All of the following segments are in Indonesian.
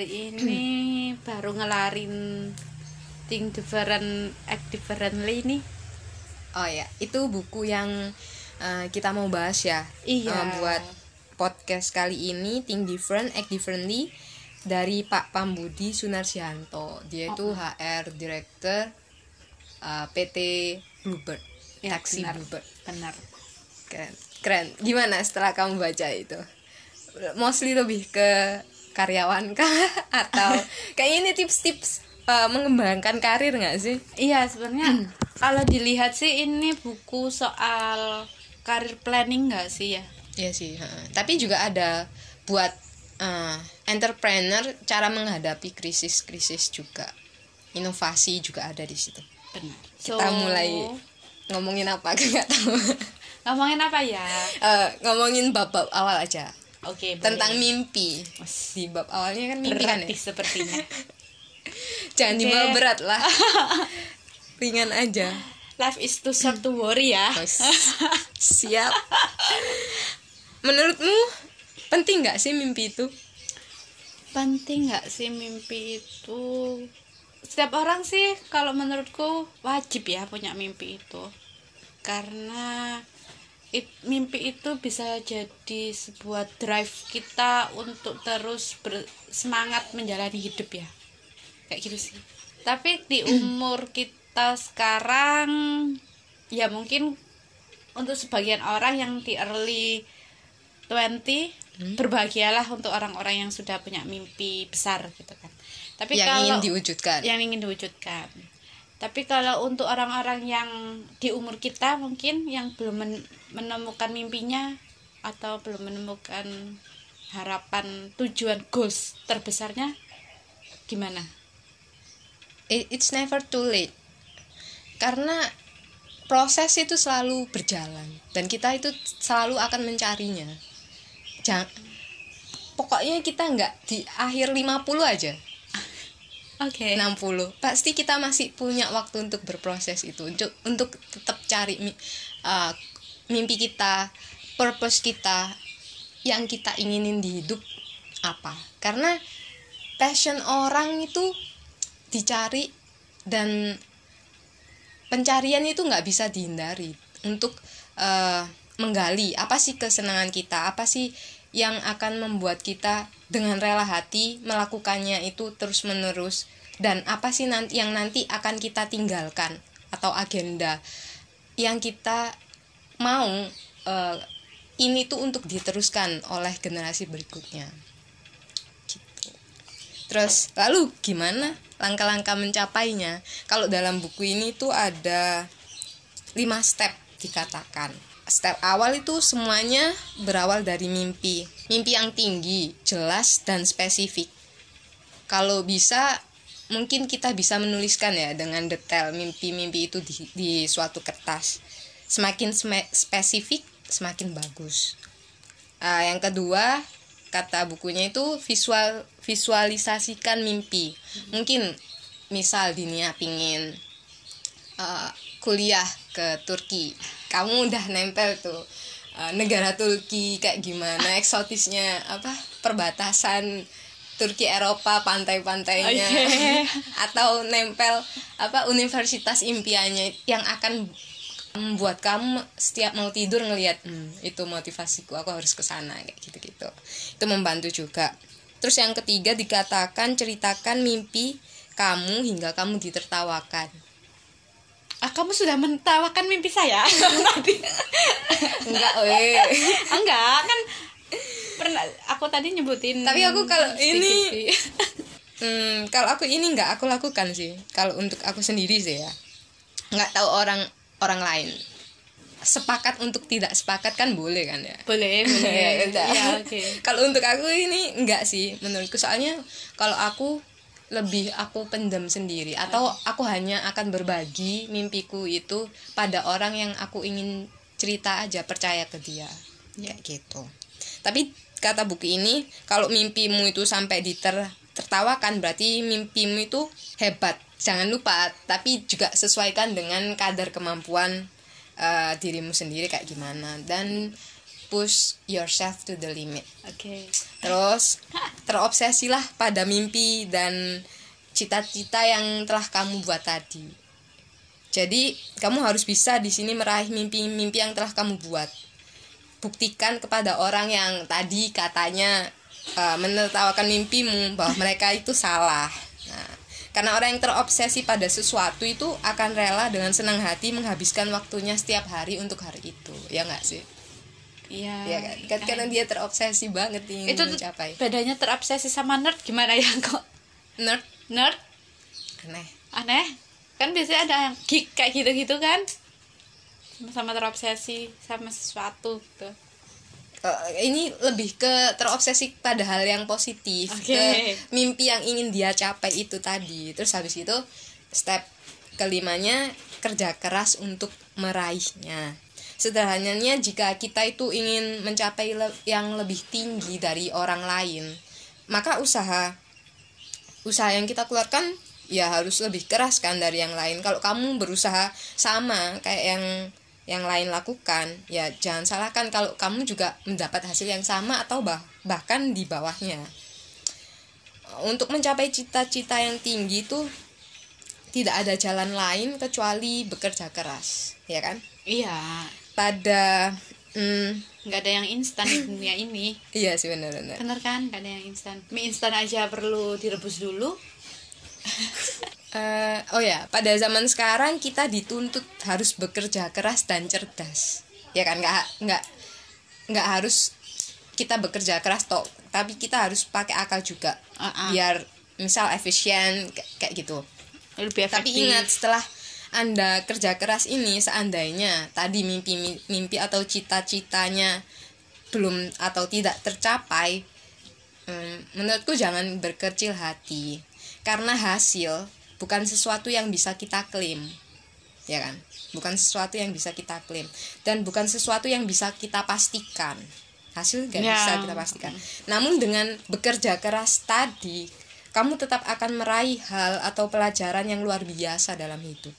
Hari ini baru ngelarin Think Different Act Differently nih. Oh ya, itu buku yang uh, kita mau bahas ya. Iya. Uh, buat podcast kali ini Think Different Act Differently dari Pak Pambudi Sunarsianto. Dia itu Oh. HR Director uh, PT Bluebird. Ya, Taksi benar. Bluebird. Benar. Keren. Keren. Gimana setelah kamu baca itu? Mostly lebih ke karyawan kah atau kayak ini tips-tips uh, mengembangkan karir nggak sih? Iya, sebenarnya kalau dilihat sih ini buku soal karir planning nggak sih ya? Iya sih. ha. Tapi juga ada buat uh, entrepreneur cara menghadapi krisis-krisis juga. Inovasi juga ada di situ. Benar. Kita mulai ngomongin apa? Nggak tahu. ngomongin apa ya? Eh, ngomongin bab-bab awal aja Oke, boleh. tentang mimpi. Di bab awalnya kan mimpi kan ya. sepertinya. Jangan Oke. dibawa berat lah. Ringan aja. Life is too short to worry ya. Siap. Menurutmu penting nggak sih mimpi itu? penting nggak sih mimpi itu setiap orang sih kalau menurutku wajib ya punya mimpi itu karena it- mimpi itu bisa jadi sebuah drive kita untuk terus bersemangat menjalani hidup ya. Kayak gitu sih. Tapi di umur kita sekarang ya mungkin untuk sebagian orang yang di early 20 berbahagialah untuk orang-orang yang sudah punya mimpi besar gitu kan. Tapi yang kalau ingin diwujudkan. yang ingin diwujudkan tapi kalau untuk orang-orang yang di umur kita mungkin yang belum men- menemukan mimpinya atau belum menemukan harapan tujuan goals terbesarnya gimana? It- it's never too late. Karena proses itu selalu berjalan dan kita itu selalu akan mencarinya. Jangan, pokoknya kita nggak di akhir 50 aja oke. 60 pasti kita masih punya waktu untuk berproses itu untuk untuk tetap cari uh, mimpi kita purpose kita yang kita inginin di hidup apa. Karena passion orang itu dicari dan pencarian itu nggak bisa dihindari untuk uh, menggali apa sih kesenangan kita apa sih yang akan membuat kita dengan rela hati melakukannya itu terus menerus dan apa sih nanti yang nanti akan kita tinggalkan atau agenda yang kita mau uh, ini tuh untuk diteruskan oleh generasi berikutnya gitu. Terus lalu gimana langkah-langkah mencapainya? Kalau dalam buku ini tuh ada lima step dikatakan. Step awal itu semuanya berawal dari mimpi. Mimpi yang tinggi, jelas dan spesifik. Kalau bisa mungkin kita bisa menuliskan ya dengan detail mimpi-mimpi itu di, di suatu kertas. Semakin spesifik, semakin bagus. Ah, yang kedua, kata bukunya itu visual visualisasikan mimpi. Mungkin misal Dinia pingin uh, kuliah ke Turki, kamu udah nempel tuh uh, negara Turki kayak gimana eksotisnya apa perbatasan Turki Eropa pantai-pantainya Oke. atau nempel apa universitas impiannya yang akan membuat kamu setiap mau tidur ngelihat hmm, itu motivasiku aku harus ke sana kayak gitu-gitu. Itu membantu juga. Terus yang ketiga dikatakan ceritakan mimpi kamu hingga kamu ditertawakan ah kamu sudah mentawakan mimpi saya? Tadi. Enggak weh. Enggak kan pernah aku tadi nyebutin Tapi aku kalau ini- hmm, kalau aku ini nggak aku lakukan sih. Kalau untuk aku sendiri sih ya. Nggak tahu orang orang lain. Sepakat untuk tidak sepakat kan boleh kan ya? Boleh boleh. Ya ya oke. Kalau untuk aku ini enggak sih menurutku. Soalnya kalau aku lebih aku pendam sendiri atau aku hanya akan berbagi mimpiku itu pada orang yang aku ingin cerita aja percaya ke dia. Ya. gitu. Tapi kata buku ini kalau mimpimu itu sampai diter tertawakan berarti mimpimu itu hebat. Jangan lupa tapi juga sesuaikan dengan kadar kemampuan eh, dirimu sendiri kayak gimana. Dan push yourself to the limit. Oke. Terus terobsesilah pada mimpi dan cita-cita yang telah kamu buat tadi. Jadi kamu harus bisa di sini meraih mimpi-mimpi yang telah kamu buat. Buktikan kepada orang yang tadi katanya uh, menertawakan mimpimu bahwa mereka itu salah. Nah, karena orang yang terobsesi pada sesuatu itu akan rela dengan senang hati menghabiskan waktunya setiap hari untuk hari itu, ya nggak sih? Iya. Ya kan? Karena dia terobsesi banget ingin itu mencapai. bedanya terobsesi sama nerd gimana ya? Kok Nerd. Nerd? Aneh. aneh. Kan biasanya ada yang geek kayak gitu-gitu kan? Sama-sama terobsesi sama sesuatu gitu. Eh, ini lebih ke terobsesi pada hal yang positif Oke. ke mimpi yang ingin dia capai itu tadi. Terus habis itu step kelimanya kerja keras untuk meraihnya sederhananya jika kita itu ingin mencapai le- yang lebih tinggi dari orang lain maka usaha usaha yang kita keluarkan ya harus lebih keras kan dari yang lain. Kalau kamu berusaha sama kayak yang yang lain lakukan ya jangan salahkan kalau kamu juga mendapat hasil yang sama atau bah bahkan di bawahnya. Untuk mencapai cita-cita yang tinggi itu tidak ada jalan lain kecuali bekerja keras ya kan? Iya pada hmm, nggak ada yang instan di dunia ini. iya sih benar-benar bener kan? Nggak ada yang instan. Mie instan aja perlu direbus dulu. Eh, oh ya, pada zaman sekarang kita dituntut harus bekerja keras dan cerdas, ya kan? Nggak nggak nggak harus kita bekerja keras toh, tapi kita harus pakai akal juga, Ah, ah. biar misal efisien kayak- gitu. lebih Tapi efektif. ingat setelah anda kerja keras ini, seandainya tadi mimpi mimpi atau cita-citanya belum atau tidak tercapai, hmm, menurutku jangan berkecil hati, karena hasil bukan sesuatu yang bisa kita klaim, ya kan? Bukan sesuatu yang bisa kita klaim dan bukan sesuatu yang bisa kita pastikan. Hasil nggak Ya. bisa kita pastikan. Namun dengan bekerja keras tadi, kamu tetap akan meraih hal atau pelajaran yang luar biasa dalam hidup.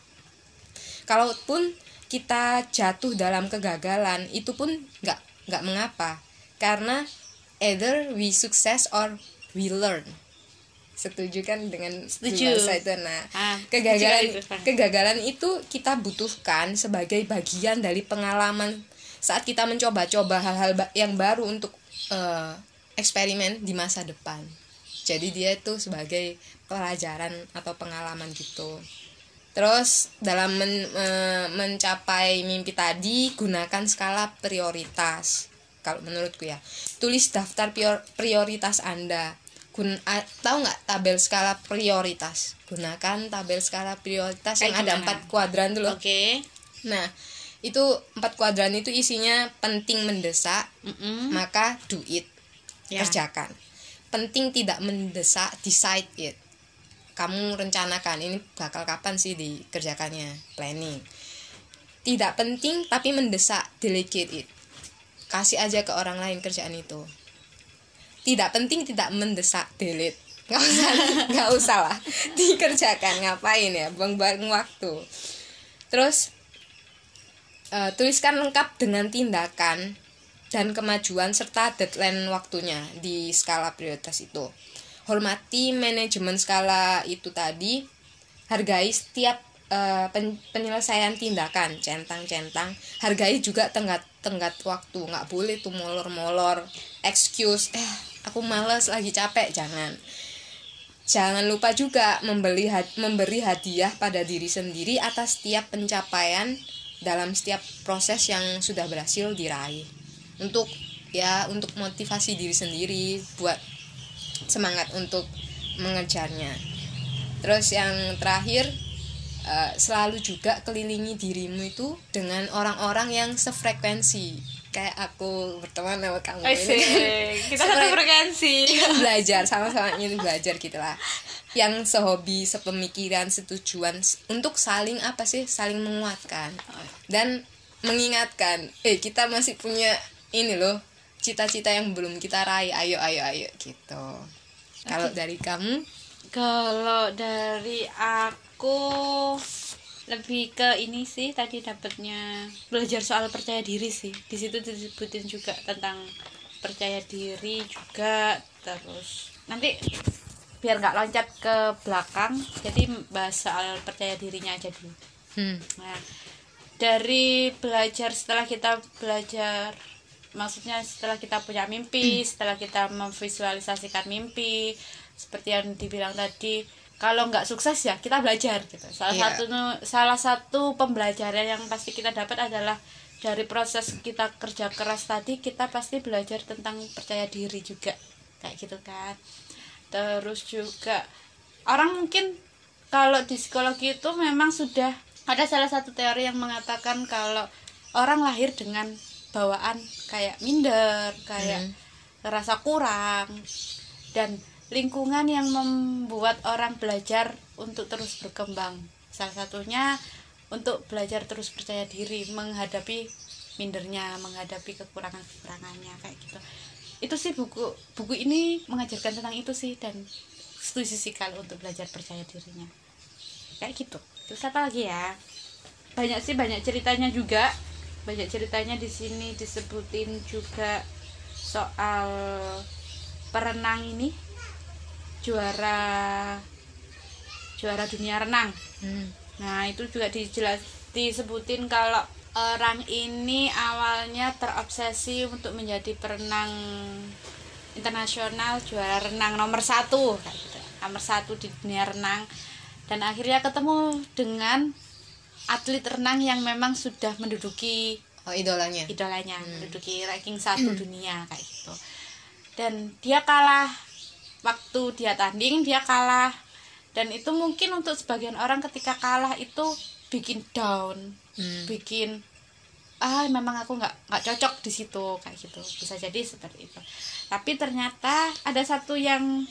Kalaupun kita jatuh dalam kegagalan, itu pun nggak nggak mengapa, karena either we success or we learn. Setuju kan dengan Setuju. bahasa itu? Nah, Ah, kegagalan itu, kegagalan itu kita butuhkan sebagai bagian dari pengalaman saat kita mencoba-coba hal-hal yang baru untuk eh, eksperimen di masa depan. Jadi dia itu sebagai pelajaran atau pengalaman gitu. Terus dalam men- eh, mencapai mimpi tadi gunakan skala prioritas. Kalau menurutku ya, tulis daftar prior- prioritas Anda. Gun a- tahu nggak tabel skala prioritas? Gunakan tabel skala prioritas yang ada empat kuadran loh. oke Nah, itu empat kuadran itu isinya penting mendesak, Mm-mm. maka do it Ya. kerjakan penting tidak mendesak decide it kamu rencanakan ini bakal kapan sih dikerjakannya? Planning. Tidak penting tapi mendesak delegate it. Kasih aja ke orang lain kerjaan itu. Tidak penting tidak mendesak delete. Nggak usah nggak usah lah. Dikerjakan ngapain ya? Buang-buang waktu. Terus eh, tuliskan lengkap dengan tindakan dan kemajuan serta deadline waktunya di skala prioritas itu. Hormati manajemen skala itu tadi, hargai setiap eh, pen- penyelesaian tindakan, centang-centang, hargai juga tenggat-tenggat waktu, nggak boleh tuh molor-molor, excuse, eh aku males lagi capek, jangan. Jangan lupa juga membeli had- memberi hadiah pada diri sendiri atas setiap pencapaian dalam setiap proses yang sudah berhasil diraih. Untuk ya untuk motivasi diri sendiri buat semangat untuk mengejarnya. Terus yang terakhir eh, selalu juga kelilingi dirimu itu dengan orang-orang yang sefrekuensi. Kayak aku berteman sama kamu ini. Asik. kita satu frekuensi belajar sama-sama ingin belajar gitu lah yang sehobi sepemikiran setujuan untuk saling apa sih saling menguatkan dan mengingatkan eh kita masih punya ini loh cita-cita yang belum kita raih. Ayo ayo ayo gitu. Kalau dari kamu? Kalau dari aku lebih ke ini sih tadi dapatnya belajar soal percaya diri sih. Di situ disebutin juga tentang percaya diri juga terus nanti biar nggak loncat ke belakang jadi bahas soal percaya dirinya aja dulu. Hmm. nah dari belajar setelah kita belajar maksudnya setelah kita punya mimpi setelah kita memvisualisasikan mimpi seperti yang dibilang tadi kalau nggak sukses ya kita belajar gitu. Salah Iya. satu salah satu pembelajaran yang pasti kita dapat adalah dari proses kita kerja keras tadi kita pasti belajar tentang percaya diri juga kayak gitu kan. Terus juga orang mungkin kalau di psikologi itu memang sudah ada salah satu teori yang mengatakan kalau orang lahir dengan bawaan kayak minder kayak ngerasa kurang dan lingkungan yang membuat orang belajar untuk terus berkembang. Salah satunya untuk belajar terus percaya diri menghadapi mindernya menghadapi kekurangan kekurangannya kayak gitu. Itu sih buku buku ini mengajarkan tentang itu sih dan setuju sih kalau untuk belajar percaya dirinya. Kayak gitu. Terus apa lagi ya? Banyak sih banyak ceritanya juga banyak ceritanya di sini disebutin juga soal perenang ini juara juara dunia renang Hmm. Nah, itu juga dijelas disebutin kalau orang ini awalnya terobsesi untuk menjadi perenang internasional juara renang nomor satu gitu. nomor satu di dunia renang dan akhirnya ketemu dengan atlet renang yang memang sudah menduduki oh idolanya? idolanya menduduki ranking satu dunia kayak gitu. Dan dia kalah waktu dia tanding dia kalah. Dan itu mungkin untuk sebagian orang ketika kalah itu bikin down Hmm. bikin ah memang aku nggak nggak cocok di situ kayak gitu. Bisa jadi seperti itu. Tapi ternyata ada satu yang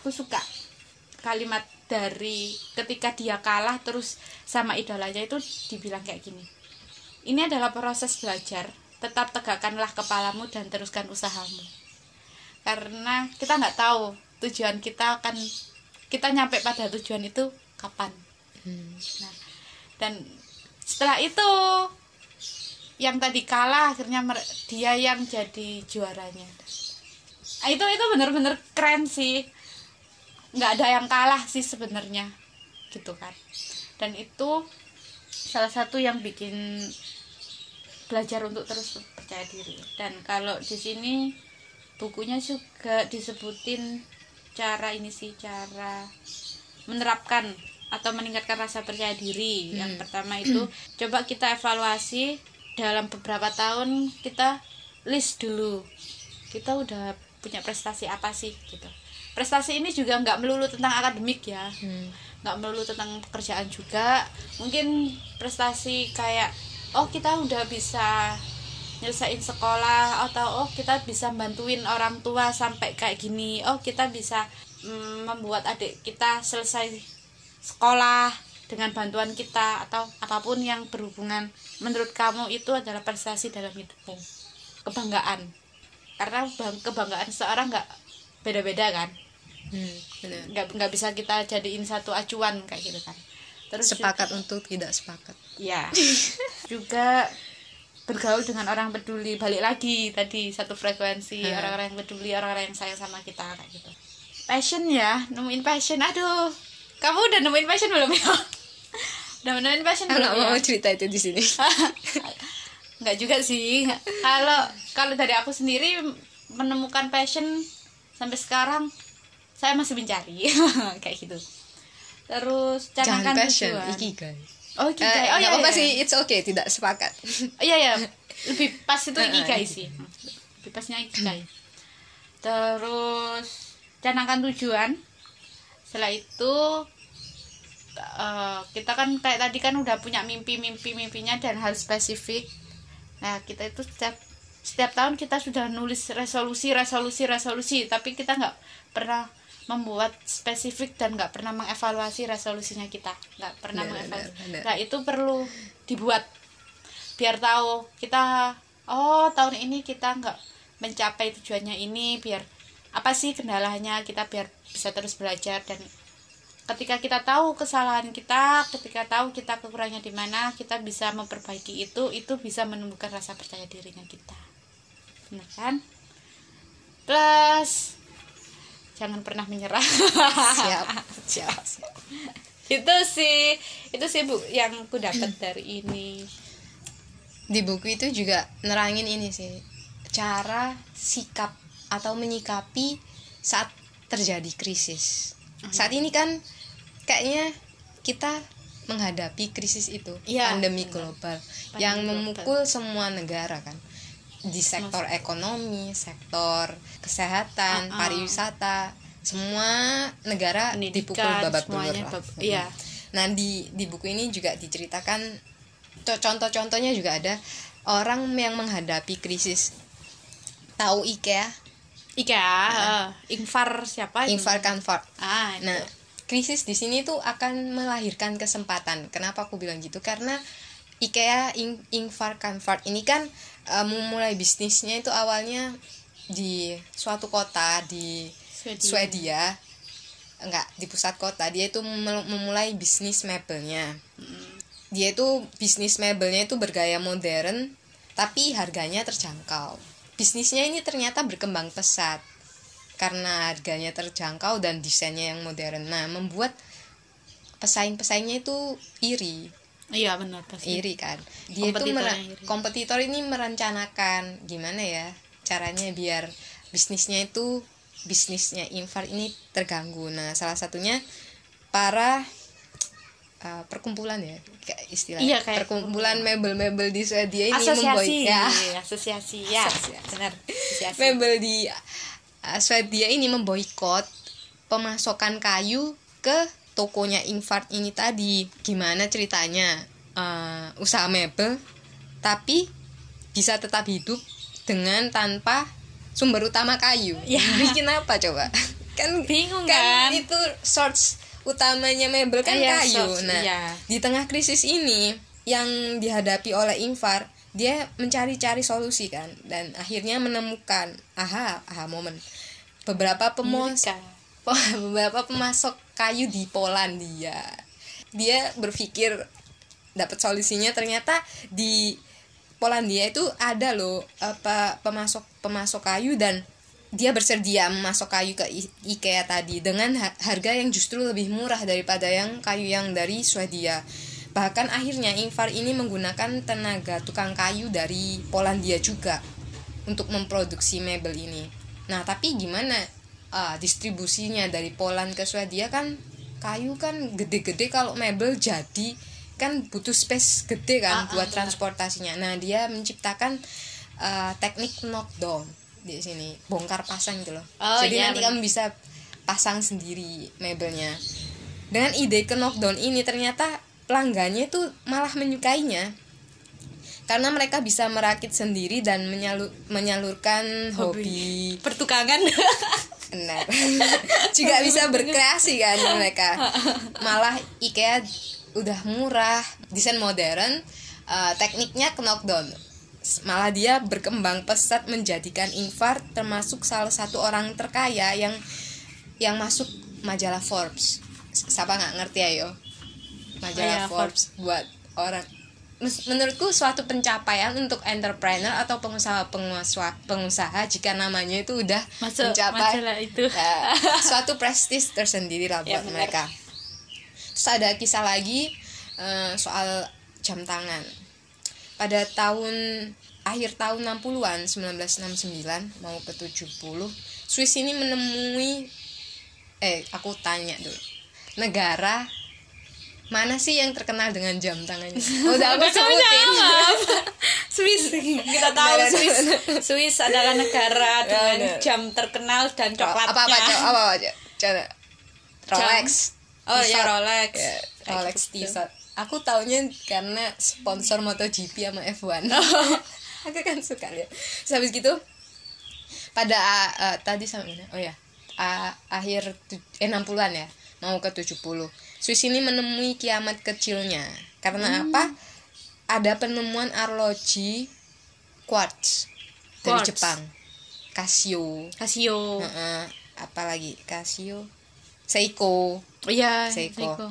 aku suka kalimat dari ketika dia kalah terus sama idolanya itu dibilang kayak gini ini adalah proses belajar tetap tegakkanlah kepalamu dan teruskan usahamu karena kita nggak tahu tujuan kita akan kita nyampe pada tujuan itu kapan Hmm. Nah, dan setelah itu yang tadi kalah akhirnya dia yang jadi juaranya. Nah, itu itu bener-bener keren sih. Nggak ada yang kalah sih sebenarnya, gitu kan. Dan itu salah satu yang bikin belajar untuk terus percaya diri. Dan kalau di sini bukunya juga disebutin cara ini sih cara menerapkan atau meningkatkan rasa percaya diri. Yang pertama itu coba kita evaluasi dalam beberapa tahun kita list dulu. Kita udah punya prestasi apa sih gitu. Prestasi ini juga nggak melulu tentang akademik ya. Hmm. nggak melulu tentang pekerjaan juga. Mungkin prestasi kayak oh kita udah bisa nyelesain sekolah atau oh kita bisa bantuin orang tua sampai kayak gini oh kita bisa mm, membuat adik kita selesai sekolah dengan bantuan kita atau apa pun yang berhubungan menurut kamu itu adalah prestasi dalam hidupmu kebanggaan karena bang- kebanggaan seorang nggak beda-beda kan? Hmm, nggak nggak bisa kita jadiin satu acuan kayak gitu kan? Terus juga- sepakat untuk tidak sepakat. Ya juga bergaul dengan orang peduli balik lagi tadi satu frekuensi Hmm. orang-orang yang peduli orang-orang yang sayang sama kita kayak gitu. Passion ya nemuin passion. Aduh kamu udah nemuin passion belum ya? Udah nemuin passion aku belum nggak ya? mau cerita itu di sini. Nggak juga sih. Kalau kalau dari aku sendiri menemukan passion sampai sekarang saya masih mencari. Kayak gitu. Terus canangkan tujuan. ikigai. Oh Eh, ikigai oh nggak iya, apa-apa iya. sih it's okay tidak sepakat. Iya ya lebih pas itu ikigai gitu. sih. Lebih pasnya ikigai. Terus canangkan tujuan. Setelah itu eh, kita kan kayak tadi kan udah punya mimpi mimpi mimpinya dan harus spesifik. Nah kita itu setiap setiap tahun kita sudah nulis resolusi resolusi resolusi tapi kita nggak pernah membuat spesifik dan nggak pernah mengevaluasi resolusinya kita. Nggak pernah Benar, mengevaluasi. benar, benar. nah itu perlu dibuat biar tahu kita oh tahun ini kita nggak mencapai tujuannya ini biar apa sih kendalanya kita biar bisa terus belajar dan ketika kita tahu kesalahan kita ketika tahu kita kekurangannya di mana kita bisa memperbaiki itu itu bisa menumbuhkan rasa percaya dirinya kita benar kan plus jangan pernah menyerah siap siap, siap. itu sih itu sih bu yang aku dapat dari ini di buku itu juga nerangin ini sih cara sikap atau menyikapi saat terjadi krisis saat ini kan kayaknya kita menghadapi krisis itu Iya, pandemi benar. global Pandemi yang global. memukul semua negara kan di sektor ekonomi sektor kesehatan Ah, ah. pariwisata semua negara Pendidikan, dipukul babak belur lah. bab- iya. nah di di buku ini juga diceritakan co- contoh-contohnya juga ada orang yang menghadapi krisis tahu IKEA Ika eh, Ingfar siapa itu? Ingvar Kamprad ah itu. Nah, krisis di sini tuh akan melahirkan kesempatan. Kenapa aku bilang gitu? Karena IKEA Ing Ingvar Kamprad ini kan eh, memulai bisnisnya itu awalnya di suatu kota di Swedia. Swedia. Enggak, di pusat kota. Dia itu mem- memulai bisnis mebelnya. Dia itu bisnis mebelnya itu bergaya modern, tapi harganya terjangkau. Bisnisnya ini ternyata berkembang pesat karena harganya terjangkau dan desainnya yang modern. Nah, membuat pesaing-pesaingnya itu iri, iya benar pasti iri kan. Dia itu kompetitor ini merencanakan gimana ya caranya biar bisnisnya itu bisnisnya Infar ini terganggu. Nah, salah satunya para uh, perkumpulan ya, kayak istilahnya. Iya, kayak perkumpulan mebel-mebel di Swedia ini asosiasi ya, asosiasi ya Asosiasi. benar asosiasi mebel di uh, Swedia ini memboikot pemasokan kayu ke tokonya Infart ini tadi. Gimana ceritanya? Uh, usaha mebel tapi bisa tetap hidup dengan tanpa sumber utama kayu. Ya. Bikin apa coba? Kan Bingung kan? itu source utamanya mebel kan Iya, kayu. source, Nah, iya. di tengah krisis ini yang dihadapi oleh Infar, dia mencari-cari solusi kan dan akhirnya menemukan aha, aha momen. Beberapa pemos Beberapa pemasok kayu di Polandia. Dia berpikir dapat solusinya ternyata di Polandia itu ada loh apa pemasok pemasok kayu dan dia bersedia memasok kayu ke IKEA tadi dengan ha- harga yang justru lebih murah daripada yang kayu yang dari Swedia. Bahkan akhirnya Infar ini menggunakan tenaga tukang kayu dari Polandia juga untuk memproduksi mebel ini. Nah, tapi gimana ah, distribusinya dari Poland ke Swedia kan kayu kan gede-gede kalau mebel jadi kan butuh space gede kan Ah, ah, buat benar. transportasinya. Nah, dia menciptakan ah, teknik knockdown di sini, bongkar pasang gitu loh. Oh, Jadi iya, nanti benar. kamu bisa pasang sendiri mebelnya. Dengan ide ke knockdown ini ternyata pelanggannya itu malah menyukainya karena mereka bisa merakit sendiri dan menyalu- menyalurkan hobi, pertukangan benar. Juga bisa berkreasi kan mereka. Malah IKEA udah murah desain modern eh, tekniknya knockdown malah dia berkembang pesat menjadikan Infar termasuk salah satu orang terkaya yang yang masuk majalah Forbes. Siapa nggak ngerti ayo majalah Iya, Forbes. buat orang menurutku suatu pencapaian untuk entrepreneur atau pengusaha pengusaha pengusaha jika namanya itu udah Masuk mencapai itu. ya, suatu prestis tersendiri lah Ya, buat benar. mereka terus ada kisah lagi eh, soal jam tangan pada tahun akhir tahun 60-an 1969 mau ke 70 Swiss ini menemui eh aku tanya dulu negara mana sih yang terkenal dengan jam tangannya? Udah aku sebutin. Swiss. Kita tahu Swiss. Swiss adalah negara dengan jam terkenal dan coklatnya. apa apa coba apa coba Rolex oh ya. Rolex. Ya, Rolex. Tissot aku taunya karena sponsor MotoGP sama F1 Oh. aku kan suka lihat. Terus habis gitu pada uh, tadi sampai mana? Oh ya uh, akhir eh 60-an ya. Mau ke 70 Swiss ini menemui kiamat kecilnya. Karena Hmm. apa? Ada penemuan arloji quartz dari Quartz. Jepang. Casio. Casio. Heeh, apa lagi Casio. Seiko. Iya Seiko. Seiko.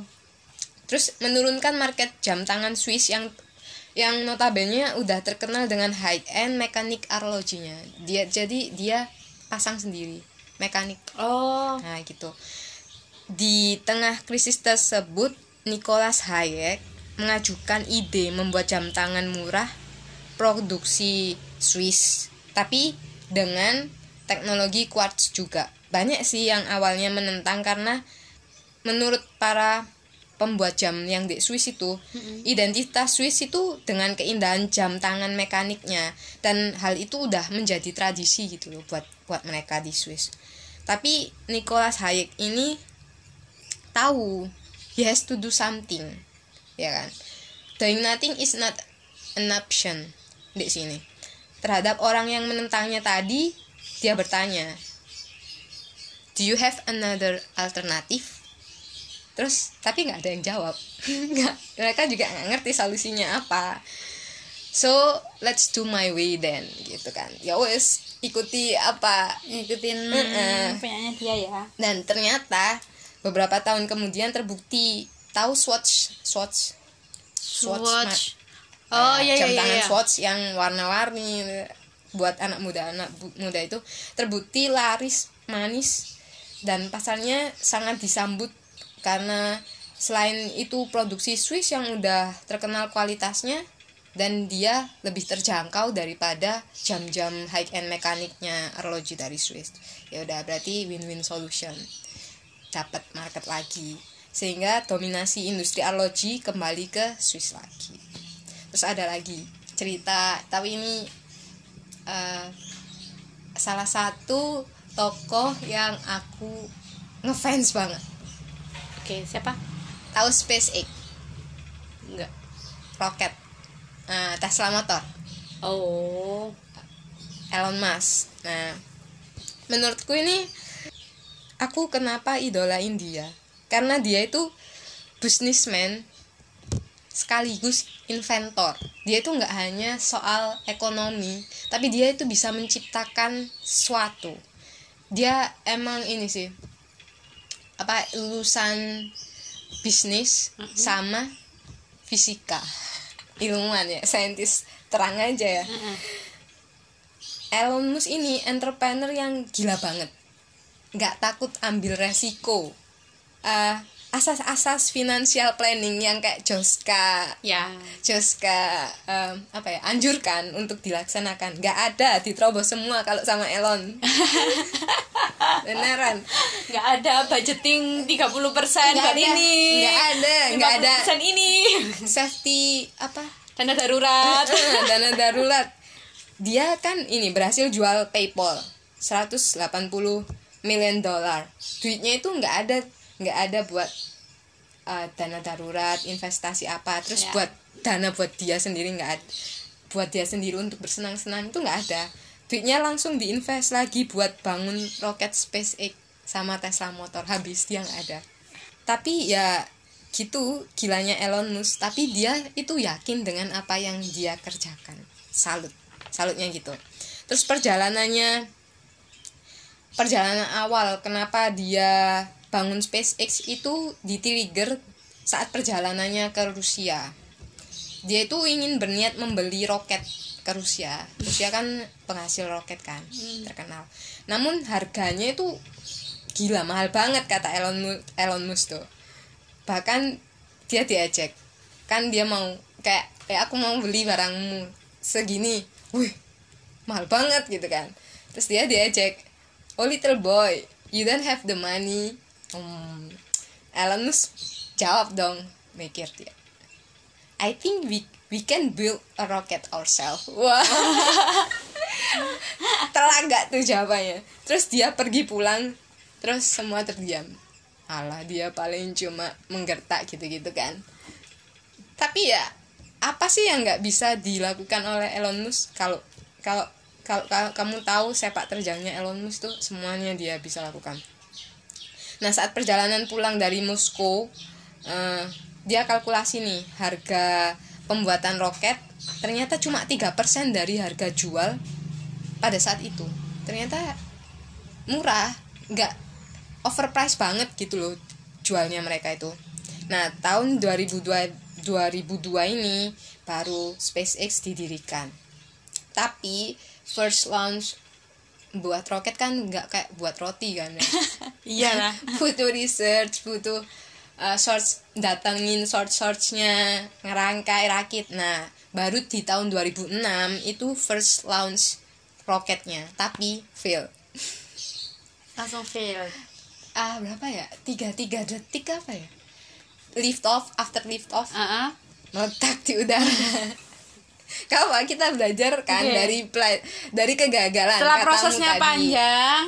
terus menurunkan market jam tangan Swiss yang yang notabene udah terkenal dengan high end mekanik arlojinya. Dia jadi dia pasang sendiri mekanik. Oh. Nah gitu di tengah krisis tersebut Nicholas Hayek mengajukan ide membuat jam tangan murah produksi Swiss tapi dengan teknologi quartz juga. Banyak sih yang awalnya menentang karena menurut para pembuat jam yang di Swiss itu identitas Swiss itu dengan keindahan jam tangan mekaniknya. Dan hal itu udah menjadi tradisi gitu loh buat buat mereka di Swiss. Tapi Nicholas Hayek ini tahu. He has to do something. Ya kan? Doing nothing is not an option di sini. Terhadap orang yang menentangnya tadi dia bertanya do you have another alternative? Terus tapi nggak ada yang jawab. Nggak mereka juga nggak ngerti solusinya apa. So let's do my way then gitu kan. Ya wes ikuti apa ngikutin Mm-mm. punyanya dia ya. Dan ternyata beberapa tahun kemudian terbukti. Tahu Swatch Swatch? Swatch Nah, oh iya jam iya tangan iya. Swatch yang warna-warni buat anak muda anak muda itu terbukti laris manis dan pasarnya sangat disambut karena selain itu produksi Swiss yang udah terkenal kualitasnya dan dia lebih terjangkau daripada jam-jam high end mekaniknya arloji dari Swiss. Ya udah berarti win-win solution dapat market lagi sehingga dominasi industri arloji kembali ke Swiss lagi. Terus ada lagi cerita tapi ini eh, salah satu tokoh yang aku ngefans banget. Oke siapa? Tahu SpaceX? Enggak roket eh, Tesla motor. Oh. Elon Musk. Nah menurutku ini aku kenapa idolain dia karena dia itu businessman sekaligus inventor. Dia itu nggak hanya soal ekonomi tapi dia itu bisa menciptakan sesuatu dia emang ini sih apa lulusan bisnis sama fisika. Ilmuwan ya saintis terang aja ya. Elon Musk ini entrepreneur yang gila banget nggak takut ambil resiko Eh, asas-asas financial planning yang kayak Joska ya. Joska em, apa ya anjurkan untuk dilaksanakan. Nggak ada diterobos semua kalau sama Elon. Beneran. Nggak ada budgeting 30% persen Nggak buat ada, ini nggak ada, nggak ada. 50% ini. Safety apa? Dana darurat. Dana darurat. Dia kan ini berhasil jual PayPal 180 million dollar. Duitnya itu nggak ada nggak ada buat uh, dana darurat investasi apa. Terus Ya. buat dana buat dia sendiri nggak ada buat dia sendiri untuk bersenang-senang itu nggak ada. Duitnya langsung diinvest lagi buat bangun roket SpaceX sama Tesla motor. Habis dia nggak ada. Tapi ya gitu gilanya Elon Musk. Tapi dia itu yakin dengan apa yang dia kerjakan. Salut salutnya gitu. Terus perjalanannya perjalanan awal kenapa dia bangun SpaceX itu di-trigger saat perjalanannya ke Rusia. Dia itu ingin berniat membeli roket ke Rusia. Rusia kan penghasil roket kan terkenal. Namun harganya itu gila mahal banget kata Elon Mu- Elon Musk tuh. Bahkan dia diajak kan dia mau kayak eh aku mau beli barangmu segini. Wih mahal banget gitu kan. Terus dia diajak oh little boy. You don't have the money. Hmm. Elon Musk jawab dong. Mikir dia. I think we we can build a rocket ourselves. Wah. Telah nggak tuh jawabannya? Terus dia pergi pulang terus semua terdiam. Alah dia paling cuma menggertak gitu-gitu kan. Tapi ya apa sih yang nggak bisa dilakukan oleh Elon Musk? Kalau kalau kalau kamu tahu sepak terjangnya Elon Musk tuh semuanya dia bisa lakukan. Nah saat perjalanan pulang dari Moskow eh, dia kalkulasi nih harga pembuatan roket ternyata cuma 3% dari harga jual pada saat itu. Ternyata murah nggak overpriced banget gitu loh jualnya mereka itu. Nah tahun 2002 2002 ini baru SpaceX didirikan. Tapi first launch buat roket kan nggak kayak buat roti kan ya? Iyalah. Butuh research butuh uh, source datengin source source-nya ngerangkai rakit. Nah baru di tahun 2006 itu first launch roketnya tapi fail. Langsung fail. Ah berapa ya? Tiga tiga detik apa ya? Lift off after lift off. Uh meletak di udara Kamu kita belajar kan Oke. dari dari kegagalan setelah prosesnya tadi. panjang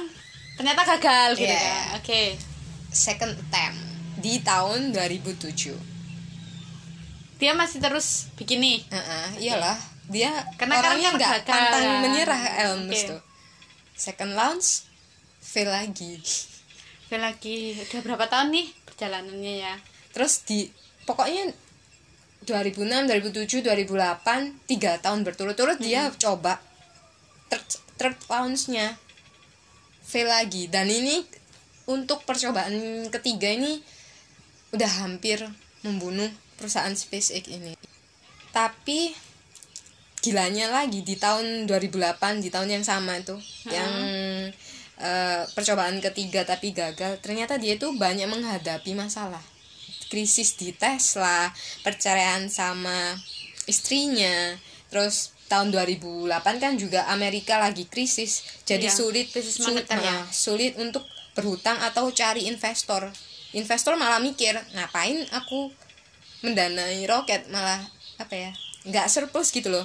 ternyata gagal gitu Iya. kan. Oke. Second attempt di tahun 2007 dia masih terus bikin nih. Heeh, iyalah. Dia Karena orangnya kan nggak gagal pantang menyerah Musk Oke. tuh. Second launch fail lagi fail lagi udah berapa tahun nih perjalanannya ya? Terus di pokoknya 2006 2007 2008 tiga tahun berturut-turut dia coba third, third launch-nya fail lagi dan ini untuk percobaan ketiga ini udah hampir membunuh perusahaan SpaceX ini. Tapi gilanya lagi di tahun 2008 di tahun yang sama itu yang eh, percobaan ketiga tapi gagal ternyata dia itu banyak menghadapi masalah krisis di Tesla perceraian sama istrinya. Terus tahun 2008 kan juga Amerika lagi krisis. Jadi Iya, sulit krisis sulit, moneter ya. nah, sulit untuk berhutang atau cari investor. Investor malah mikir ngapain aku mendanai roket? Malah apa ya nggak surplus gitu loh.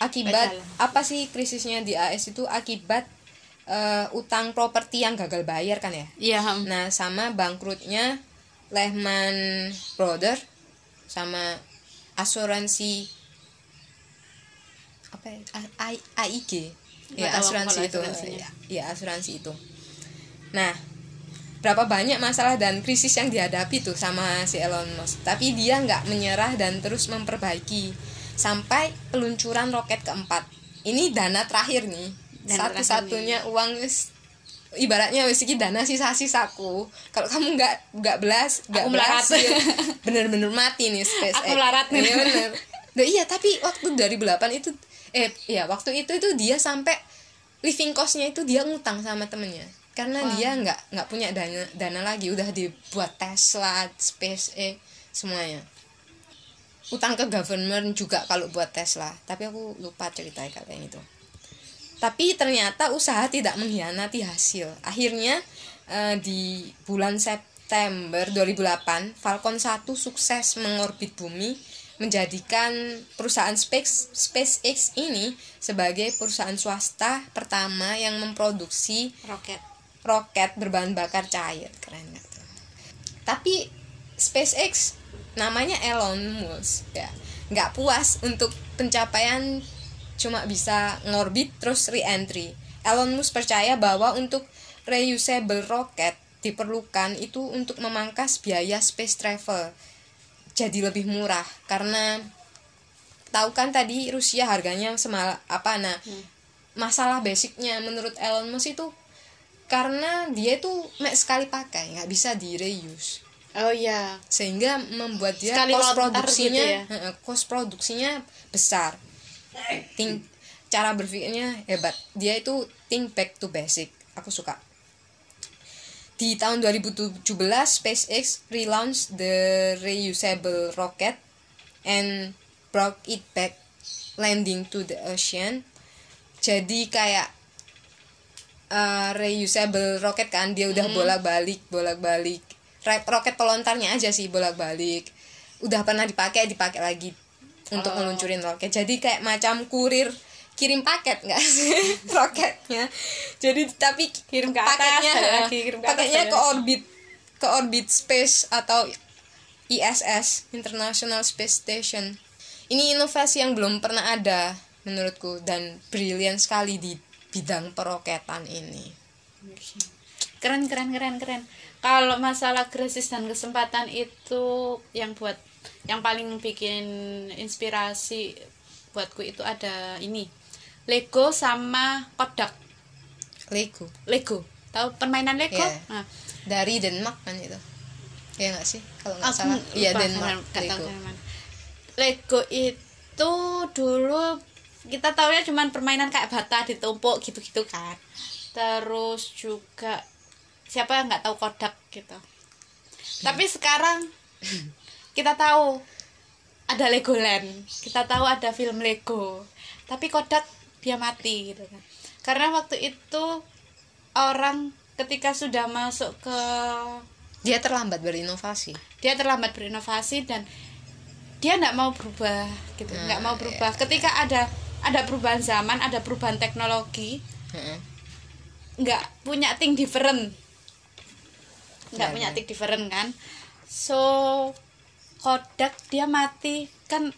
Akibat Gagal. apa sih krisisnya di AS itu? Akibat eh, utang properti yang gagal bayar kan ya? Iya Nah, sama bangkrutnya Lehman Brothers sama asuransi apa ya? A- A- AIG. Nggak Ya, asuransi itu. Ya, ya, asuransi itu. Nah, berapa banyak masalah dan krisis yang dihadapi tuh sama si Elon Musk. Tapi dia nggak menyerah dan terus memperbaiki sampai peluncuran roket keempat. Ini dana terakhir nih. Satu-satunya uang ibaratnya wis iki dana sisa-sisaku. Kalau kamu nggak nggak belas, nggak melarat. berhasil, bener-bener mati nih SpaceX. Aku melarat nih. Iya bener. Nah, iya, tapi waktu 2008 itu eh ya waktu itu itu dia sampai living costnya itu dia ngutang sama temennya karena Wah. dia nggak nggak punya dana dana lagi udah dibuat Tesla, SpaceX semuanya utang ke government juga kalau buat Tesla tapi aku lupa cerita kalau yang itu tapi ternyata usaha tidak mengkhianati hasil. Akhirnya eh, di bulan September 2008 Falcon 1 sukses mengorbit bumi menjadikan perusahaan Space, SpaceX ini sebagai perusahaan swasta pertama yang memproduksi roket. roket berbahan bakar cair. Keren tuh? Tapi SpaceX namanya Elon Musk ya. Nggak puas untuk pencapaian cuma bisa ngorbit terus re-entry. Elon Musk percaya bahwa untuk reusable rocket diperlukan itu untuk memangkas biaya space travel jadi lebih murah. Karena tahu kan tadi Rusia harganya semal apa nah masalah basicnya menurut Elon Musk itu karena dia itu mek sekali pakai nggak bisa di reuse. Oh iya. Sehingga membuat dia Sekali cost lontar produksinya gitu ya? cost produksinya besar think cara berpikirnya hebat. Dia itu think back to basic. Aku suka. Di tahun 2017 SpaceX relaunch the reusable rocket and brought it back landing to the ocean. Jadi kayak uh, reusable rocket kan dia udah bolak-balik bolak-balik. Ra- roket pelontarnya aja sih bolak-balik. Udah pernah dipakai dipakai lagi untuk Oh. ngeluncurin roket. Jadi kayak macam kurir kirim paket nggak sih? Roketnya. Jadi tapi Kirim ke atas, paketnya balik lagi, kirim ke atas, paketnya ke orbit ke orbit space atau ISS International Space Station. Ini inovasi yang belum pernah ada menurutku dan brilian sekali di bidang peroketan ini. Keren keren keren keren. Kalau masalah krisis dan kesempatan itu yang buat yang paling bikin inspirasi buatku itu ada ini. Lego sama Kodak. Lego. Lego. Tahu permainan Lego? Iya. nah. Dari Denmark kan itu. Ya nggak sih? Kalau nggak salah. iya Denmark Lego. Lego itu dulu kita taunya cuman permainan kayak bata ditumpuk gitu-gitu kan. Terus juga siapa yang nggak tahu kodak gitu. Tapi sekarang kita tahu ada Legoland kita tahu ada film Lego tapi kodak dia mati gitu kan. Karena waktu itu orang ketika sudah masuk ke dia terlambat berinovasi. dia terlambat berinovasi dan dia nggak mau berubah gitu. Nah, nggak mau berubah. Ketika ada ada perubahan zaman ada perubahan teknologi Heeh. nggak punya think different. Nggak Ya, punya ya. think different kan. So Kodak dia mati. Kan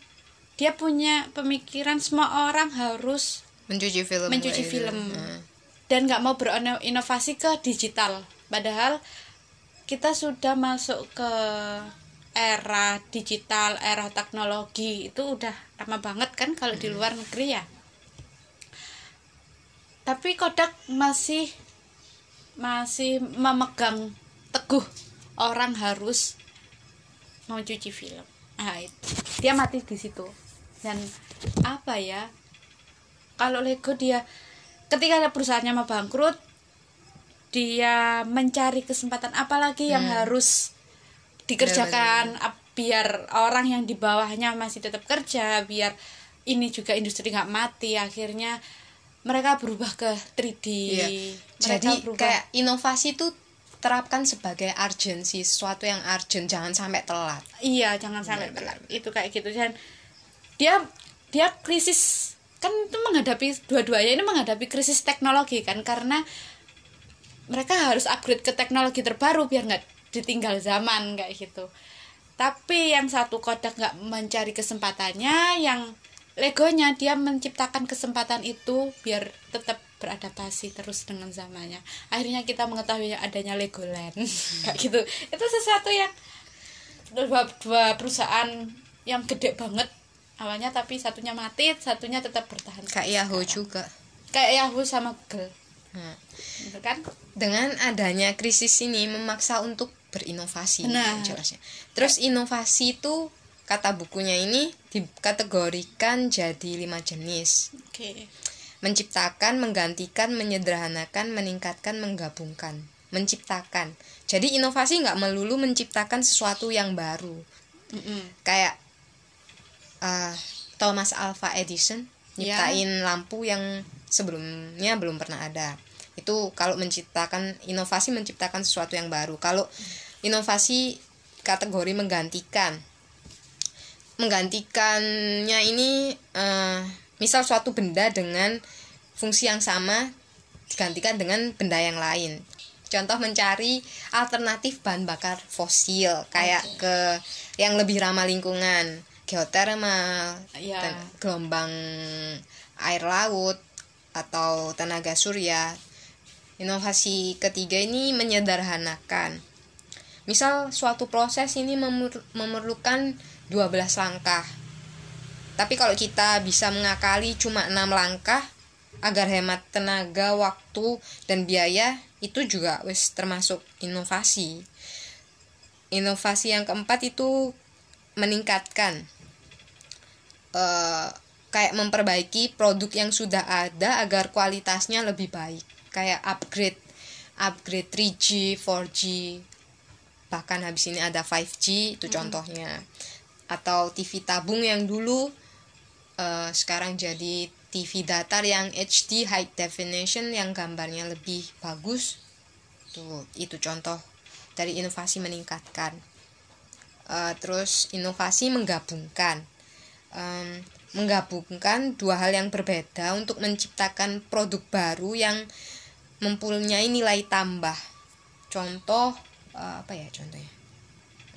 dia punya pemikiran semua orang harus mencuci film mencuci gitu. film. Heeh. dan nggak mau berinovasi ke digital. Padahal kita sudah masuk ke era digital era teknologi. Itu udah lama banget kan kalau di luar negeri ya. Tapi Kodak masih masih memegang teguh orang harus mencuci film ah itu. dia mati di situ dan apa ya kalau Lego dia ketika ada perusahaannya mau bangkrut dia mencari kesempatan apalagi yang Hmm. harus dikerjakan ap- biar orang yang di bawahnya masih tetap kerja biar ini juga industri nggak mati akhirnya mereka berubah ke 3D Iya. mereka jadi berubah kayak inovasi itu terapkan sebagai urgency sesuatu yang urgent jangan sampai telat. Iya jangan sampai Benar, telat. Itu kayak gitu. Dan dia dia krisis kan itu menghadapi dua-duanya ini menghadapi krisis teknologi kan karena mereka harus upgrade ke teknologi terbaru biar nggak ditinggal zaman kayak gitu. Tapi yang satu kodak nggak mencari kesempatannya yang legonya dia menciptakan kesempatan itu biar tetap beradaptasi terus dengan zamannya. Akhirnya kita mengetahui adanya Legoland. Kayak gitu. Itu sesuatu yang dua, dua perusahaan yang gede banget awalnya tapi satunya mati satunya tetap bertahan. Kayak Yahoo juga. Kayak Yahoo sama Google. Nah, gitu kan? Dengan adanya krisis ini memaksa untuk berinovasi Benar. jelasnya. Terus inovasi itu kata bukunya ini dikategorikan jadi lima jenis. Oke menciptakan, menggantikan, menyederhanakan, meningkatkan, menggabungkan. Menciptakan. Jadi inovasi nggak melulu menciptakan sesuatu yang baru. Mm-mm. Kayak uh, Thomas Alva Edison Ya. nyiptain lampu yang sebelumnya belum pernah ada. Itu kalau menciptakan inovasi menciptakan sesuatu yang baru. Kalau inovasi kategori menggantikan. Menggantikannya ini eh, misal suatu benda dengan fungsi yang sama digantikan dengan benda yang lain. Contoh mencari alternatif bahan bakar fosil kayak Oke. ke yang lebih ramah lingkungan, geotermal, ten- gelombang air laut atau tenaga surya. Inovasi ketiga ini menyederhanakan. Misal suatu proses ini memer- memerlukan 12 langkah. Tapi kalau kita bisa mengakali cuma 6 langkah agar hemat tenaga, waktu dan biaya itu juga wis termasuk inovasi. Inovasi yang keempat itu meningkatkan eh kayak memperbaiki produk yang sudah ada agar kualitasnya lebih baik. Kayak upgrade upgrade 3G, 4G, bahkan habis ini ada 5G itu contohnya atau TV tabung yang dulu eh, sekarang jadi TV datar yang HD high definition yang gambarnya lebih bagus. Tuh itu contoh dari inovasi meningkatkan. Eh, terus inovasi menggabungkan. Em, menggabungkan dua hal yang berbeda untuk menciptakan produk baru yang mempunyai nilai tambah. Contoh eh, apa ya contohnya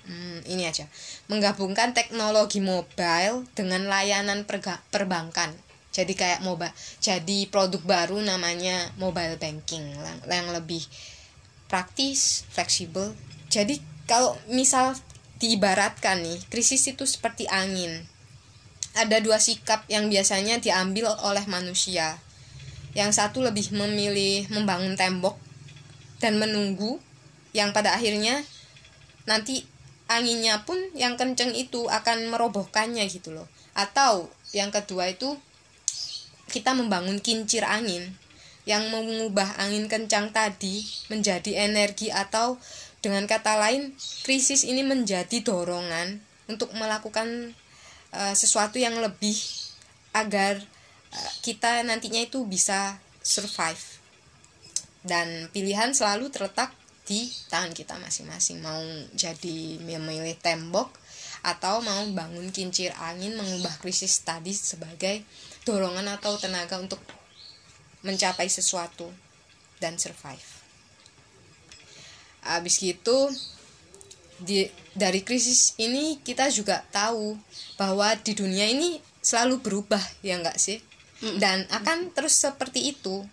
Hmm, ini aja. Menggabungkan teknologi mobile dengan layanan perga- perbankan. Jadi kayak mobile jadi produk baru namanya mobile banking yang lebih praktis fleksibel. Jadi kalau misal diibaratkan nih krisis itu seperti angin. Ada dua sikap yang biasanya diambil oleh manusia. Yang satu lebih memilih membangun tembok dan menunggu yang pada akhirnya nanti anginnya pun yang kenceng itu akan merobohkannya gitu loh. Atau yang kedua itu kita membangun kincir angin yang mengubah angin kencang tadi menjadi energi atau dengan kata lain krisis ini menjadi dorongan untuk melakukan uh, sesuatu yang lebih agar uh, kita nantinya itu bisa survive. Dan pilihan selalu terletak di tangan kita masing-masing mau jadi memilih tembok atau mau bangun kincir angin mengubah krisis tadi sebagai dorongan atau tenaga untuk mencapai sesuatu dan survive. Habis gitu di dari krisis ini kita juga tahu bahwa di dunia ini selalu berubah ya enggak sih? Dan akan terus seperti itu.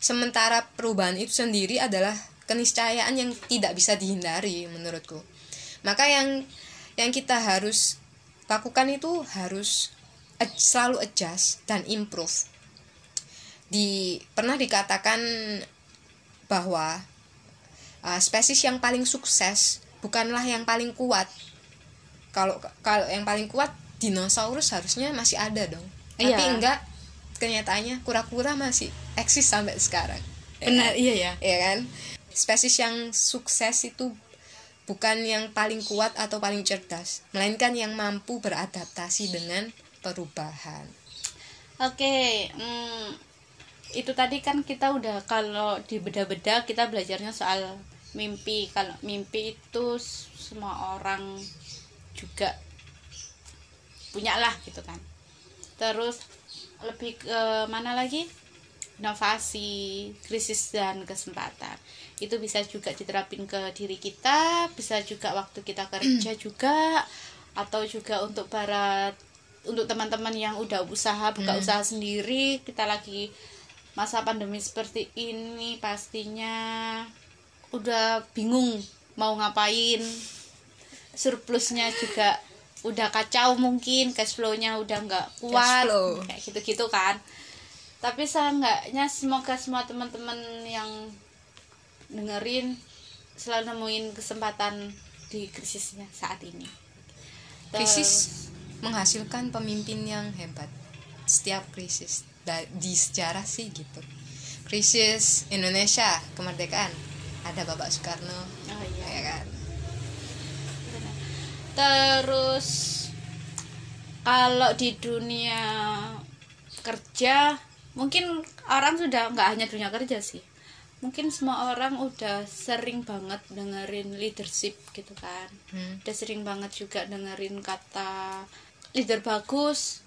Sementara perubahan itu sendiri adalah keniscayaan yang tidak bisa dihindari menurutku. Maka yang yang kita harus lakukan itu harus selalu adjust dan improve. Di pernah dikatakan bahwa uh, spesies yang paling sukses bukanlah yang paling kuat. Kalau kalau yang paling kuat dinosaurus harusnya masih ada dong. Iya. tapi enggak kenyataannya kura-kura masih eksis sampai sekarang. Benar iya ya iya kan spesies yang sukses itu bukan yang paling kuat atau paling cerdas melainkan yang mampu beradaptasi dengan perubahan. Oke hmm, itu tadi kan kita udah kalau di beda-beda kita belajarnya soal mimpi. Kalau mimpi itu semua orang juga punya lah gitu kan. Terus lebih ke mana lagi inovasi krisis dan kesempatan. Itu bisa juga diterapin ke diri kita bisa juga waktu kita kerja juga atau juga untuk para untuk teman-teman yang udah usaha buka hmm. usaha sendiri. Kita lagi masa pandemi seperti ini pastinya udah bingung mau ngapain. Surplusnya juga udah kacau mungkin cash flow-nya udah nggak kuat. kayak gitu-gitu kan tapi seenggaknya semoga semua teman-teman yang dengerin selalu nemuin kesempatan di krisisnya saat ini. Krisis menghasilkan pemimpin yang hebat. Setiap krisis di sejarah sih gitu. Krisis Indonesia kemerdekaan. Ada Bapak Soekarno oh, iya. ya kan? Terus kalau di dunia kerja mungkin orang sudah nggak hanya dunia kerja sih mungkin semua orang udah sering banget dengerin leadership gitu kan hmm. udah sering banget juga dengerin kata leader bagus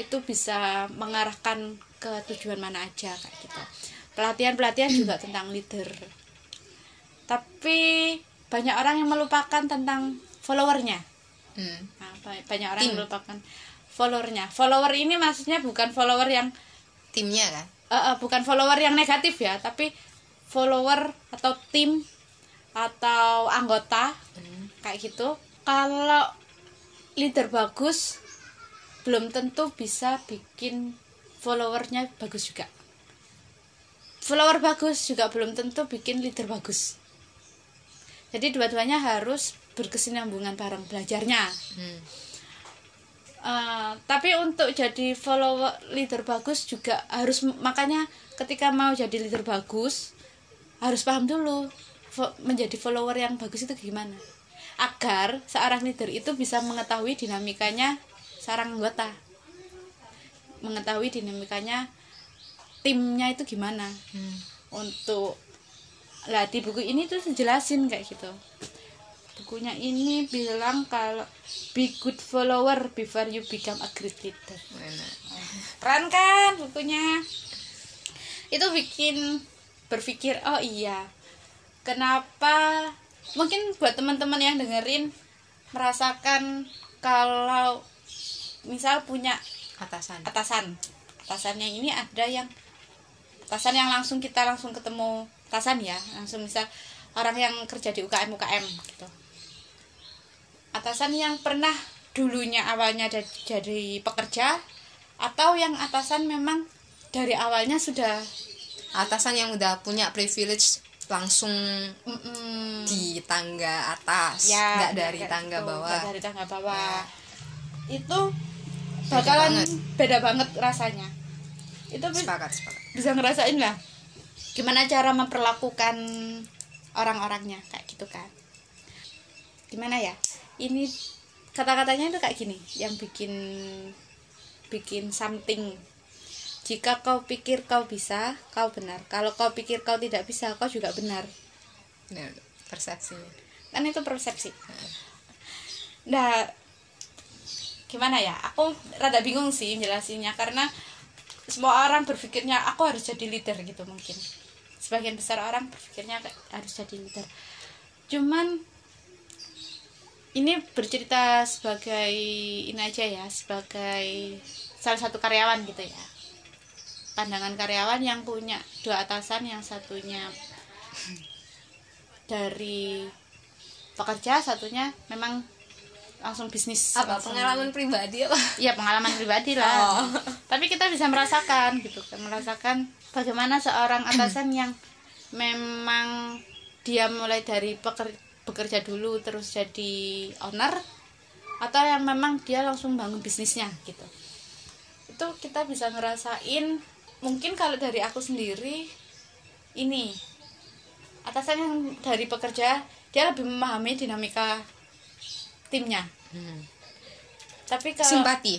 itu bisa mengarahkan ke tujuan mana aja kayak gitu pelatihan pelatihan juga tentang leader tapi banyak orang yang melupakan tentang followernya hmm. nah, banyak orang Tim. yang melupakan followernya follower ini maksudnya bukan follower yang timnya kan? Uh, uh, bukan follower yang negatif ya tapi follower atau tim atau anggota hmm. kayak gitu. Kalau leader bagus belum tentu bisa bikin followernya bagus juga. Follower bagus juga belum tentu bikin leader bagus. Jadi dua-duanya harus berkesinambungan bareng belajarnya. Hmm. Uh, tapi untuk jadi follower leader bagus juga harus makanya ketika mau jadi leader bagus harus paham dulu menjadi follower yang bagus itu gimana. Agar seorang leader itu bisa mengetahui dinamikanya seorang anggota. Mengetahui dinamikanya timnya itu gimana. Hmm. untuk lah di buku ini tuh jelasin kayak gitu bukunya ini bilang kalau be good follower before you become a great leader. Keren kan bukunya? Itu bikin berpikir oh iya kenapa? Mungkin buat teman-teman yang dengerin merasakan kalau misal punya atasan. atasan. Atasannya ini ada yang atasan yang langsung kita langsung ketemu atasan ya langsung misal orang yang kerja di UKM UKM gitu atasan yang pernah dulunya awalnya jadi pekerja atau yang atasan memang dari awalnya sudah atasan yang udah punya privilege langsung Mm-mm. di tangga atas ya nggak dari tangga gitu, bawah. nggak dari tangga bawah. Ya. itu Beda bakalan banget. beda banget rasanya. Itu sepakat sepakat. bisa ngerasain lah. Gimana cara memperlakukan orang-orangnya kayak gitu kan. Gimana ya ini kata-katanya itu kayak gini yang bikin bikin something. Jika kau pikir kau bisa kau benar. Kalau kau pikir kau tidak bisa kau juga benar. Nah, persepsinya kan itu persepsi. Nah gimana ya? Aku rada bingung sih jelasinnya karena semua orang berpikirnya aku harus jadi leader gitu mungkin. Sebagian besar orang berpikirnya harus jadi leader. Cuman ini bercerita sebagai ini aja ya sebagai salah satu karyawan gitu ya pandangan karyawan yang punya dua atasan yang satunya dari pekerja satunya memang langsung bisnis apa langsung- pengalaman pribadi apa Iya pengalaman pribadi lah. Oh. Tapi kita bisa merasakan gitu kan, merasakan bagaimana seorang atasan yang memang dia mulai dari peker- bekerja dulu terus jadi owner atau yang memang dia langsung bangun bisnisnya gitu. Itu kita bisa ngerasain mungkin kalau dari aku sendiri ini atasan yang dari pekerja dia lebih memahami dinamika timnya. Hmm. Tapi kalau simpati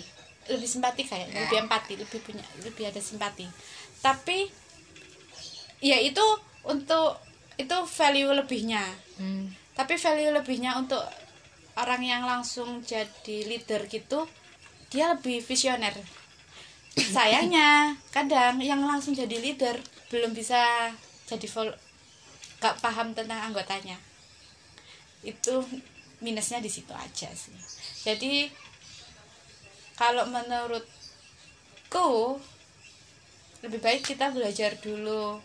lebih simpati kayak lebih empati lebih punya lebih ada simpati tapi ya itu untuk itu value lebihnya Hmm. Tapi value lebihnya untuk orang yang langsung jadi leader gitu dia lebih visioner. Sayangnya kadang yang langsung jadi leader belum bisa jadi vol gak paham tentang anggotanya. Itu minusnya di situ aja sih. Jadi kalau menurutku lebih baik kita belajar dulu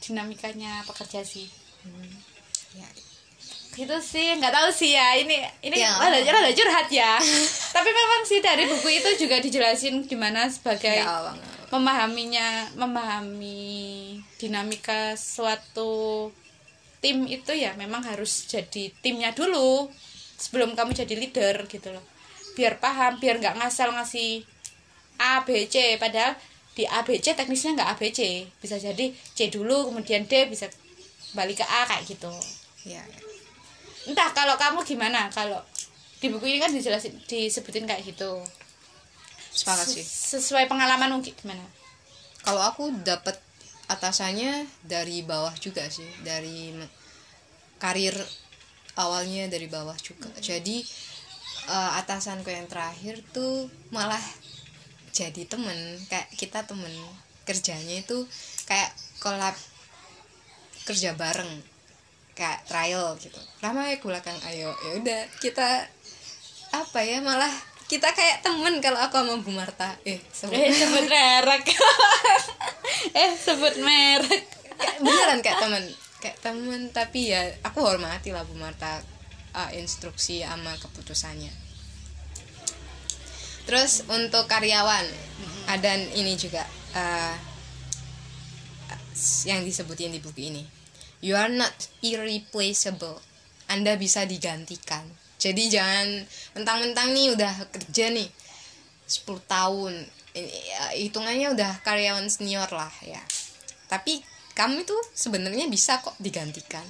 dinamikanya pekerja sih. Ya. Gitu sih nggak tahu sih ya. Ini ini Ya. rada rada curhat ya. Tapi memang sih dari buku itu juga dijelasin gimana sebagai Ya Allah, memahaminya memahami dinamika suatu tim itu ya memang harus jadi timnya dulu sebelum kamu jadi leader gitu loh. Biar paham biar nggak ngasal ngasih A B C. Padahal di A B C teknisnya nggak A B C. Bisa jadi C dulu kemudian D bisa balik ke A kayak gitu. Ya, ya. Entah kalau kamu gimana? Kalau di buku ini kan dijelasin disebutin kayak gitu. Sepakat sih. Ses- sesuai pengalaman mungkin gimana? Kalau aku dapat atasannya dari bawah juga sih. Dari karir awalnya dari bawah juga. Jadi eh, atasanku yang terakhir tuh malah jadi temen. Kayak kita temen. Kerjanya itu kayak kolab kerja bareng kayak trial gitu. Lama ya belakang ayo ya udah kita apa ya malah kita kayak temen kalau aku sama Bu Marta. Eh sebut eh sebut merek. Eh sebut merek. Beneran kayak temen kayak temen tapi ya aku hormati lah Bu Marta uh, instruksi sama keputusannya. Terus untuk karyawan ada ini juga uh, yang disebutin di buku ini you are not irreplaceable. Anda bisa digantikan. Jadi jangan mentang-mentang nih udah kerja nih 10 tahun. Ya, hitungannya udah karyawan senior lah ya. Tapi kamu itu sebenarnya bisa kok digantikan.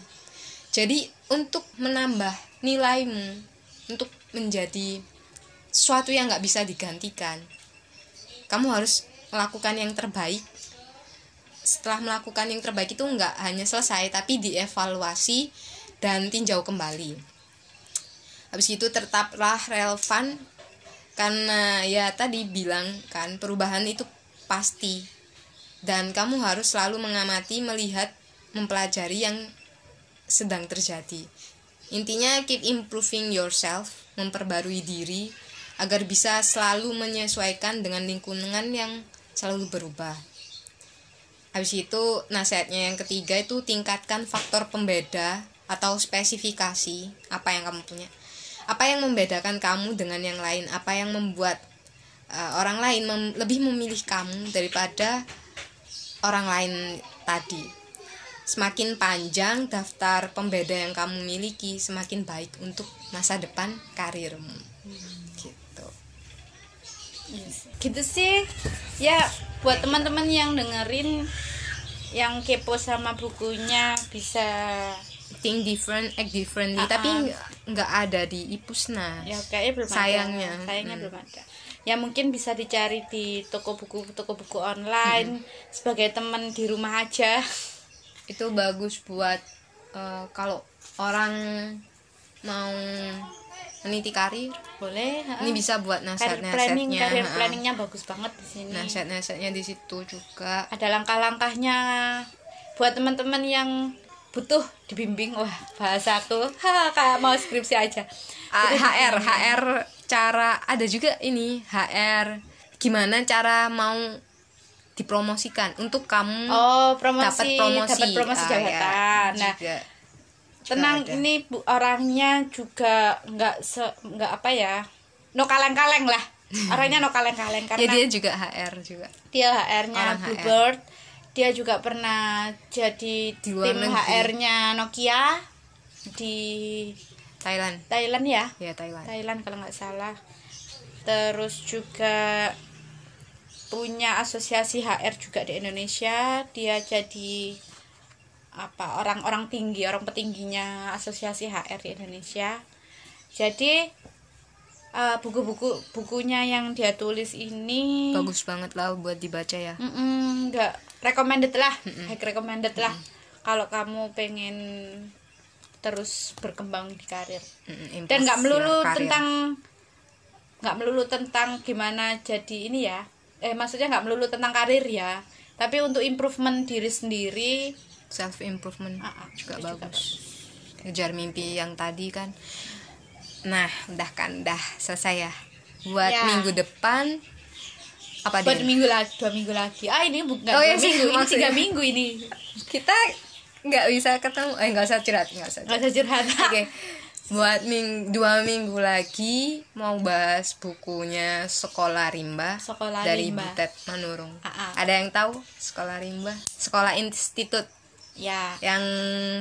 Jadi untuk menambah nilaimu untuk menjadi sesuatu yang nggak bisa digantikan kamu harus melakukan yang terbaik setelah melakukan yang terbaik itu nggak hanya selesai tapi dievaluasi dan tinjau kembali. Habis itu tetaplah relevan karena ya tadi bilang kan perubahan itu pasti. Dan kamu harus selalu mengamati melihat mempelajari yang sedang terjadi. Intinya keep improving yourself memperbarui diri agar bisa selalu menyesuaikan dengan lingkungan yang selalu berubah habis itu nasihatnya yang ketiga itu tingkatkan faktor pembeda atau spesifikasi apa yang kamu punya. Apa yang membedakan kamu dengan yang lain? Apa yang membuat uh, orang lain mem- lebih memilih kamu daripada orang lain tadi? Semakin panjang daftar pembeda yang kamu miliki semakin baik untuk masa depan karirmu. Gitu. Gitu sih. Ya buat teman-teman yang dengerin yang kepo sama bukunya bisa think different act differently Ah, tapi ah. nggak ada di ipusnas ya kayaknya belum Sayangnya. ada sayangnya Hmm. belum ada ya mungkin bisa dicari di toko buku toko buku online sebagai teman di rumah aja itu bagus buat eh, kalau orang mau meniti karir boleh ha. ini bisa buat Career planning nasihat-nasihatnya career ha. planningnya bagus banget di sini nasihat-nasihatnya di situ juga ada langkah-langkahnya buat teman-teman yang butuh dibimbing wah bahasa aku ha, kayak mau skripsi aja Ah, Butuh HR dibimbing. HR cara ada juga ini HR gimana cara mau dipromosikan untuk kamu oh dapat promosi promosi dapat promosi Ah, jabatan ya, nah juga. Tenang ada. ini bu, orangnya juga nggak se nggak apa ya no kaleng-kaleng lah. Orangnya no kaleng-kaleng ya karena dia juga HR juga. Dia HR-nya HR. Bluebird. Dia juga pernah jadi Di tim. HR-nya Nokia di Thailand. Thailand ya? Ya Thailand. Thailand kalau nggak salah. Terus juga punya asosiasi HR juga di Indonesia. Dia jadi apa orang-orang tinggi orang petingginya asosiasi HR di Indonesia. Jadi eh, buku-buku bukunya yang dia tulis ini bagus banget lah buat dibaca ya. Mm-mm, nggak recommended lah high recommended lah. Kalau kamu pengen terus berkembang di karir. Mm-mm, dan nggak improve melulu ya, karir. tentang nggak melulu tentang gimana jadi ini ya. Eh maksudnya nggak melulu tentang karir ya. Tapi untuk improvement diri sendiri self improvement ah, juga itu juga bagus. kejar mimpi yang tadi kan. Nah udah kan udah selesai ya. Buat Ya. minggu depan apa buat dia? minggu lagi dua minggu lagi. Ah ini bukan Oh, dua iya sih, minggu ini tiga minggu ini. Kita nggak bisa ketemu eh nggak usah curhat nggak usah nggak curhat. usah curhat. Oke. Buat ming dua minggu lagi mau bahas bukunya sekolah rimba Sekolah dari Rimba. Butet Manurung. Ah, ah. ada yang tahu sekolah rimba? Sekolah institut ya yang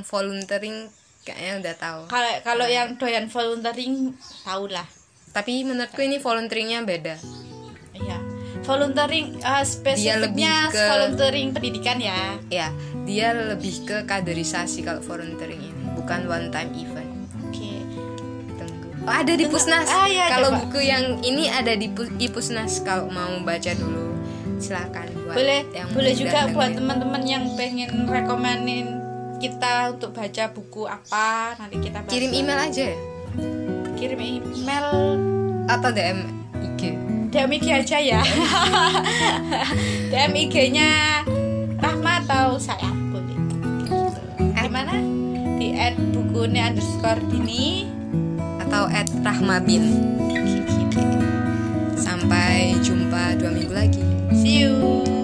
volunteering kayaknya udah tahu kalau kalau yang doyan volunteering tahu lah tapi menurutku ini volunteeringnya beda Iya. Volunteering eh, spesifiknya lebih ke- volunteering pendidikan ya. ya dia lebih ke kaderisasi kalau volunteering ini bukan one time event Oke. Tunggu. Oh, ada di Pusnas. Ah, iya, kalau buku yang ini ada di, di Pusnas kalau mau baca dulu silakan buat Boleh yang boleh juga buat teman-teman yang pengen rekomenin kita untuk baca buku apa nanti kita bahas. kirim email aja ya kirim email atau DM IG. DM IG aja ya DM IG-nya Rahma atau saya boleh gitu. At- gimana di add bukunya underscore dini atau at Rahmabin. Sampai jumpa dua minggu lagi. See you.